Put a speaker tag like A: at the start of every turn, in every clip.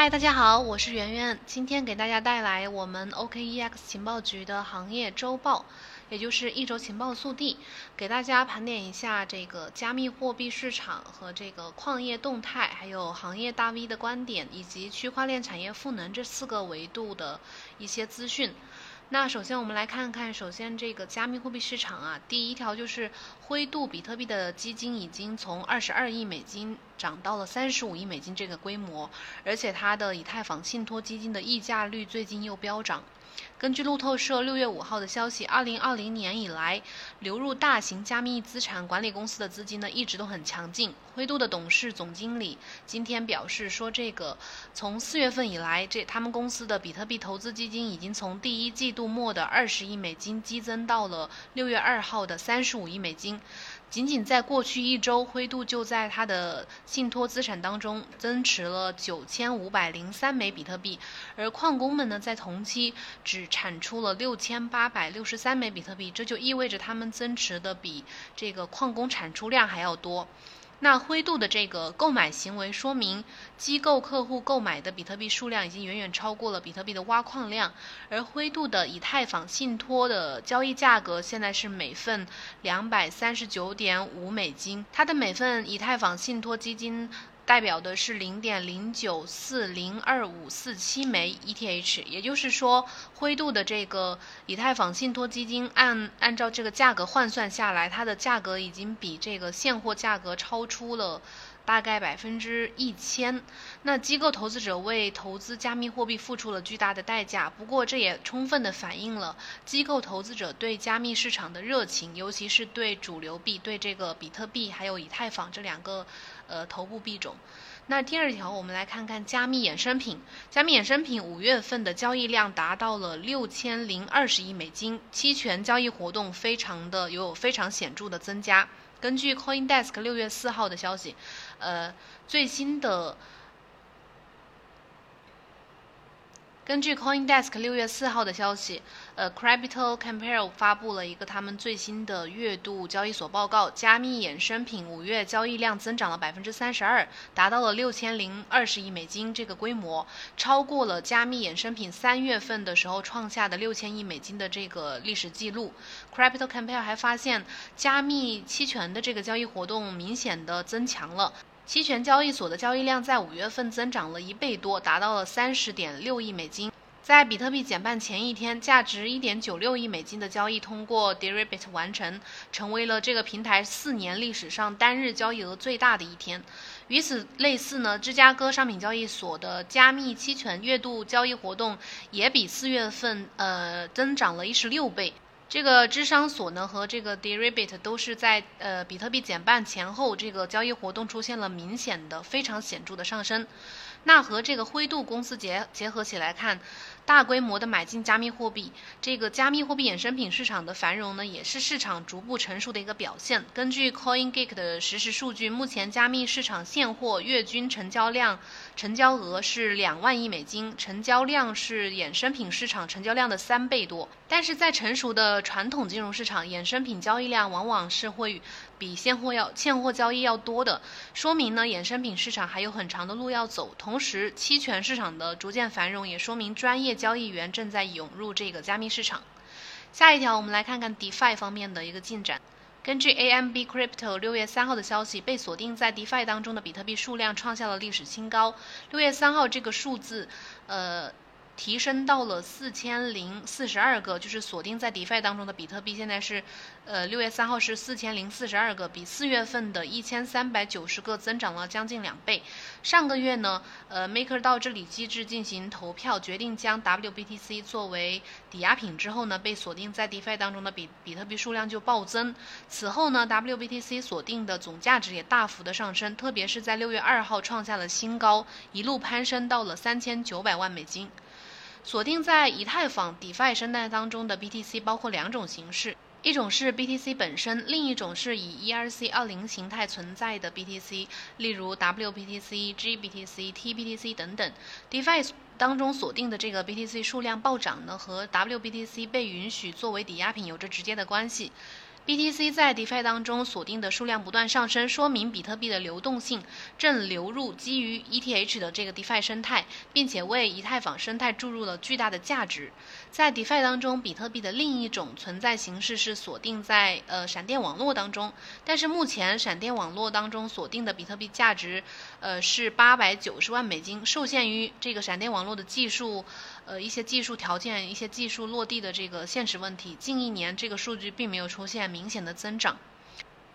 A: 嗨，大家好，我是圆圆，今天给大家带来我们 OKEX 情报局的行业周报，也就是一周情报速递，给大家盘点一下这个加密货币市场和这个矿业动态，还有行业大 V 的观点，以及区块链产业赋能这四个维度的一些资讯。那首先我们来看看，首先这个加密货币市场啊，第一条就是灰度比特币的基金已经从二十二亿美金涨到了三十五亿美金这个规模，而且它的以太坊信托基金的溢价率最近又飙涨。根据路透社六月五号的消息，二零二零年以来，流入大型加密资产管理公司的资金呢，一直都很强劲。灰度的董事总经理今天表示说，这个从四月份以来，这他们公司的比特币投资基金已经从第一季度末的二十亿美金激增到了六月二号的三十五亿美金。仅仅在过去一周，灰度就在它的信托资产当中增持了九千五百零三枚比特币，而矿工们呢，在同期只产出了六千八百六十三枚比特币，这就意味着他们增持的比这个矿工产出量还要多。那灰度的这个购买行为说明，机构客户购买的比特币数量已经远远超过了比特币的挖矿量，而灰度的以太坊信托的交易价格现在是每份两百三十九点五美金，它的每份以太坊信托基金。代表的是零点零九四零二五四七枚 ETH，也就是说，灰度的这个以太坊信托基金按按照这个价格换算下来，它的价格已经比这个现货价格超出了大概百分之一千。那机构投资者为投资加密货币付出了巨大的代价，不过这也充分的反映了机构投资者对加密市场的热情，尤其是对主流币，对这个比特币还有以太坊这两个。呃，头部币种。那第二条，我们来看看加密衍生品。加密衍生品五月份的交易量达到了六千零二十亿美金，期权交易活动非常的有非常显著的增加。根据 CoinDesk 六月四号的消息，呃，最新的。根据 CoinDesk 六月四号的消息，呃，Capital Compare 发布了一个他们最新的月度交易所报告，加密衍生品五月交易量增长了百分之三十二，达到了六千零二十亿美金这个规模，超过了加密衍生品三月份的时候创下的六千亿美金的这个历史记录。Capital Compare 还发现，加密期权的这个交易活动明显的增强了。期权交易所的交易量在五月份增长了一倍多，达到了三十点六亿美金。在比特币减半前一天，价值一点九六亿美金的交易通过 Deribit 完成，成为了这个平台四年历史上单日交易额最大的一天。与此类似呢，芝加哥商品交易所的加密期权月度交易活动也比四月份呃增长了一十六倍。这个智商所呢和这个 Deribit 都是在呃比特币减半前后，这个交易活动出现了明显的、非常显著的上升。那和这个灰度公司结结合起来看。大规模的买进加密货币，这个加密货币衍生品市场的繁荣呢，也是市场逐步成熟的一个表现。根据 CoinGeek 的实时数据，目前加密市场现货月均成交量、成交额是两万亿美金，成交量是衍生品市场成交量的三倍多。但是在成熟的传统金融市场，衍生品交易量往往是会比现货要现货交易要多的，说明呢衍生品市场还有很长的路要走。同时，期权市场的逐渐繁荣也说明专业交易员正在涌入这个加密市场。下一条，我们来看看 DeFi 方面的一个进展。根据 AMB Crypto 六月三号的消息，被锁定在 DeFi 当中的比特币数量创下了历史新高。六月三号这个数字，呃。提升到了四千零四十二个，就是锁定在 DeFi 当中的比特币，现在是，呃，六月三号是四千零四十二个，比四月份的一千三百九十个增长了将近两倍。上个月呢，呃，MakerDAO 治理机制进行投票，决定将 WBTC 作为抵押品之后呢，被锁定在 DeFi 当中的比比特币数量就暴增。此后呢，WBTC 锁定的总价值也大幅的上升，特别是在六月二号创下了新高，一路攀升到了三千九百万美金。锁定在以太坊 DeFi 生态当中的 BTC 包括两种形式，一种是 BTC 本身，另一种是以 ERC20 形态存在的 BTC，例如 WBTC、GBTC、TBTC 等等。DeFi 当中锁定的这个 BTC 数量暴涨呢，和 WBTC 被允许作为抵押品有着直接的关系。BTC 在 DeFi 当中锁定的数量不断上升，说明比特币的流动性正流入基于 ETH 的这个 DeFi 生态，并且为以太坊生态注入了巨大的价值。在 DeFi 当中，比特币的另一种存在形式是锁定在呃闪电网络当中，但是目前闪电网络当中锁定的比特币价值，呃是八百九十万美金，受限于这个闪电网络的技术。呃，一些技术条件、一些技术落地的这个现实问题，近一年这个数据并没有出现明显的增长。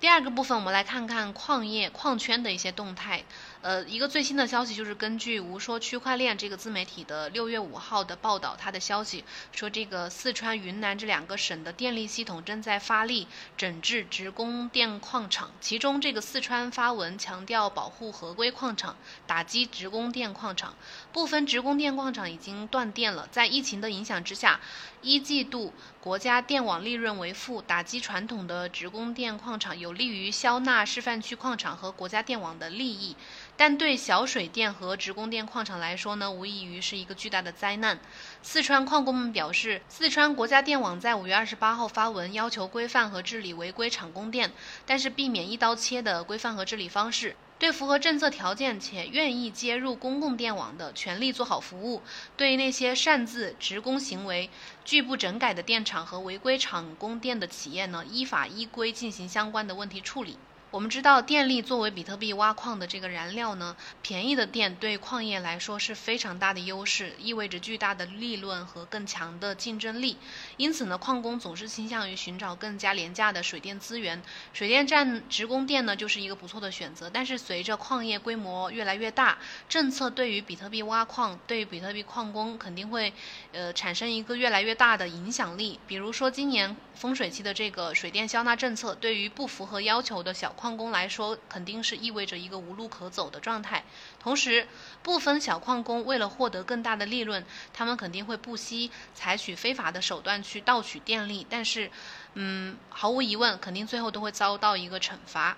A: 第二个部分，我们来看看矿业、矿圈的一些动态。呃，一个最新的消息就是根据无说区块链这个自媒体的六月五号的报道，它的消息说，这个四川、云南这两个省的电力系统正在发力整治职工电矿厂。其中，这个四川发文强调保护合规矿场，打击职工电矿场。部分职工电矿场已经断电了。在疫情的影响之下，一季度国家电网利润为负，打击传统的职工电矿厂，有利于消纳示范区矿场和国家电网的利益。但对小水电和职工电矿厂来说呢，无异于是一个巨大的灾难。四川矿工们表示，四川国家电网在五月二十八号发文要求规范和治理违规厂供电，但是避免一刀切的规范和治理方式，对符合政策条件且愿意接入公共电网的，全力做好服务；对那些擅自职工行为拒不整改的电厂和违规厂供电的企业呢，依法依规进行相关的问题处理。我们知道，电力作为比特币挖矿的这个燃料呢，便宜的电对矿业来说是非常大的优势，意味着巨大的利润和更强的竞争力。因此呢，矿工总是倾向于寻找更加廉价的水电资源，水电站直供电呢就是一个不错的选择。但是随着矿业规模越来越大，政策对于比特币挖矿、对于比特币矿工肯定会，呃，产生一个越来越大的影响力。比如说今年风水期的这个水电消纳政策，对于不符合要求的小。矿工来说，肯定是意味着一个无路可走的状态。同时，部分小矿工为了获得更大的利润，他们肯定会不惜采取非法的手段去盗取电力。但是，嗯，毫无疑问，肯定最后都会遭到一个惩罚。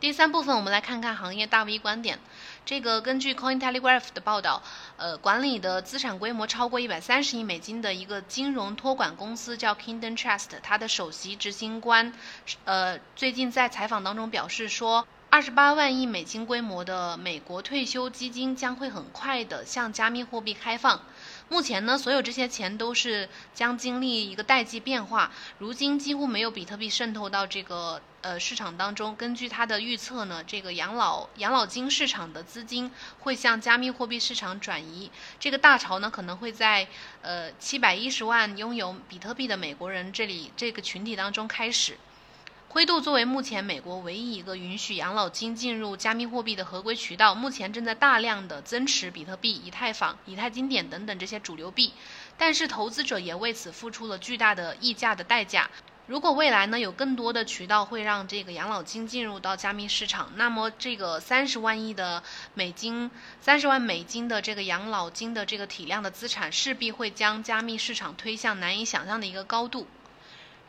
A: 第三部分，我们来看看行业大 V 观点。这个根据 Coin Telegraph 的报道，呃，管理的资产规模超过一百三十亿美金的一个金融托管公司叫 Kingdom Trust，它的首席执行官，呃，最近在采访当中表示说，二十八万亿美金规模的美国退休基金将会很快的向加密货币开放。目前呢，所有这些钱都是将经历一个代际变化，如今几乎没有比特币渗透到这个呃市场当中。根据他的预测呢，这个养老养老金市场的资金会向加密货币市场转移，这个大潮呢可能会在呃七百一十万拥有比特币的美国人这里这个群体当中开始。灰度作为目前美国唯一一个允许养老金进入加密货币的合规渠道，目前正在大量的增持比特币、以太坊、以太经典等等这些主流币，但是投资者也为此付出了巨大的溢价的代价。如果未来呢有更多的渠道会让这个养老金进入到加密市场，那么这个三十万亿的美金、三十万美金的这个养老金的这个体量的资产，势必会将加密市场推向难以想象的一个高度。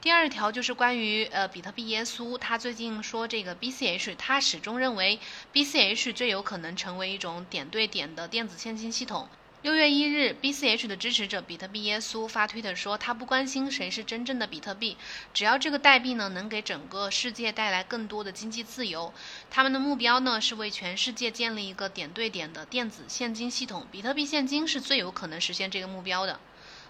A: 第二条就是关于呃比特币耶稣，他最近说这个 BCH，他始终认为 BCH 最有可能成为一种点对点的电子现金系统。六月一日，BCH 的支持者比特币耶稣发推特说，他不关心谁是真正的比特币，只要这个代币呢能给整个世界带来更多的经济自由。他们的目标呢是为全世界建立一个点对点的电子现金系统，比特币现金是最有可能实现这个目标的。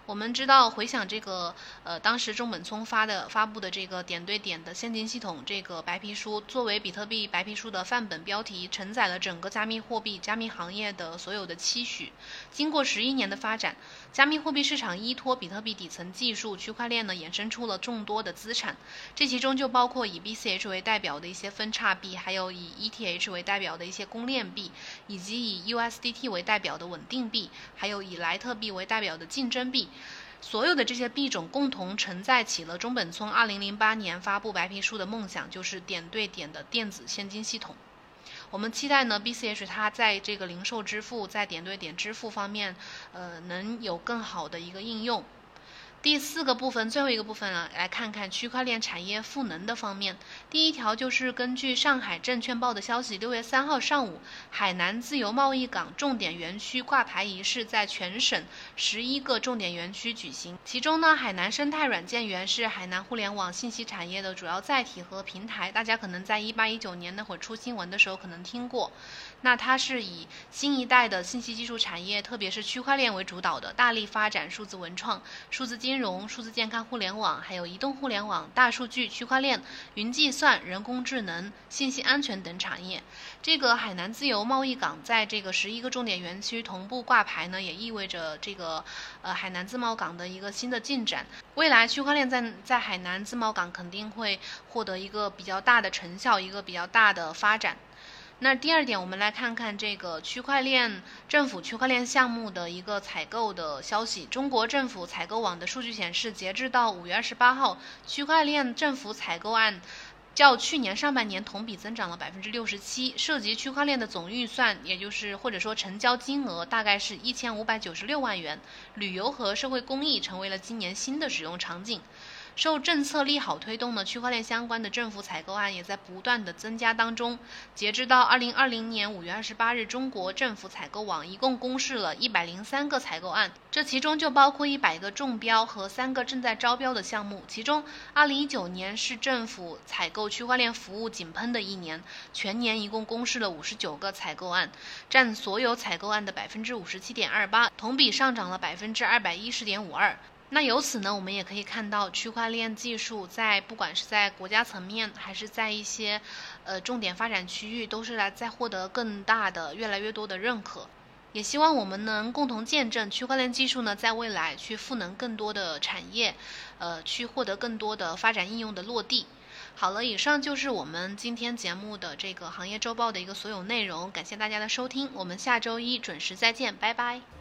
A: 我们知道，回想这个，呃，当时中本聪发的发布的这个点对点的现金系统这个白皮书，作为比特币白皮书的范本标题，承载了整个加密货币、加密行业的所有的期许。经过十一年的发展，加密货币市场依托比特币底层技术区块链呢，衍生出了众多的资产，这其中就包括以 BCH 为代表的一些分叉币，还有以 ETH 为代表的一些公链币，以及以 USDT 为代表的稳定币，还有以莱特币为代表的竞争币。所有的这些币种共同承载起了中本聪2008年发布白皮书的梦想，就是点对点的电子现金系统。我们期待呢，BCH 它在这个零售支付、在点对点支付方面，呃，能有更好的一个应用。第四个部分，最后一个部分呢，来看看区块链产业赋能的方面。第一条就是根据上海证券报的消息，六月三号上午，海南自由贸易港重点园区挂牌仪式在全省十一个重点园区举行。其中呢，海南生态软件园是海南互联网信息产业的主要载体和平台。大家可能在一八一九年那会儿出新闻的时候可能听过。那它是以新一代的信息技术产业，特别是区块链为主导的，大力发展数字文创、数字金融、数字健康互联网，还有移动互联网、大数据、区块链、云计算、人工智能、信息安全等产业。这个海南自由贸易港在这个十一个重点园区同步挂牌呢，也意味着这个呃海南自贸港的一个新的进展。未来区块链在在海南自贸港肯定会获得一个比较大的成效，一个比较大的发展。那第二点，我们来看看这个区块链政府区块链项目的一个采购的消息。中国政府采购网的数据显示，截至到五月二十八号，区块链政府采购案较去年上半年同比增长了百分之六十七，涉及区块链的总预算，也就是或者说成交金额，大概是一千五百九十六万元。旅游和社会公益成为了今年新的使用场景。受政策利好推动呢，区块链相关的政府采购案也在不断的增加当中。截至到二零二零年五月二十八日，中国政府采购网一共公示了一百零三个采购案，这其中就包括一百个中标和三个正在招标的项目。其中，二零一九年是政府采购区块链服务井喷的一年，全年一共公示了五十九个采购案，占所有采购案的百分之五十七点二八，同比上涨了百分之二百一十点五二。那由此呢，我们也可以看到，区块链技术在不管是在国家层面，还是在一些呃重点发展区域，都是来在获得更大的、越来越多的认可。也希望我们能共同见证区块链技术呢，在未来去赋能更多的产业，呃，去获得更多的发展应用的落地。好了，以上就是我们今天节目的这个行业周报的一个所有内容，感谢大家的收听，我们下周一准时再见，拜拜。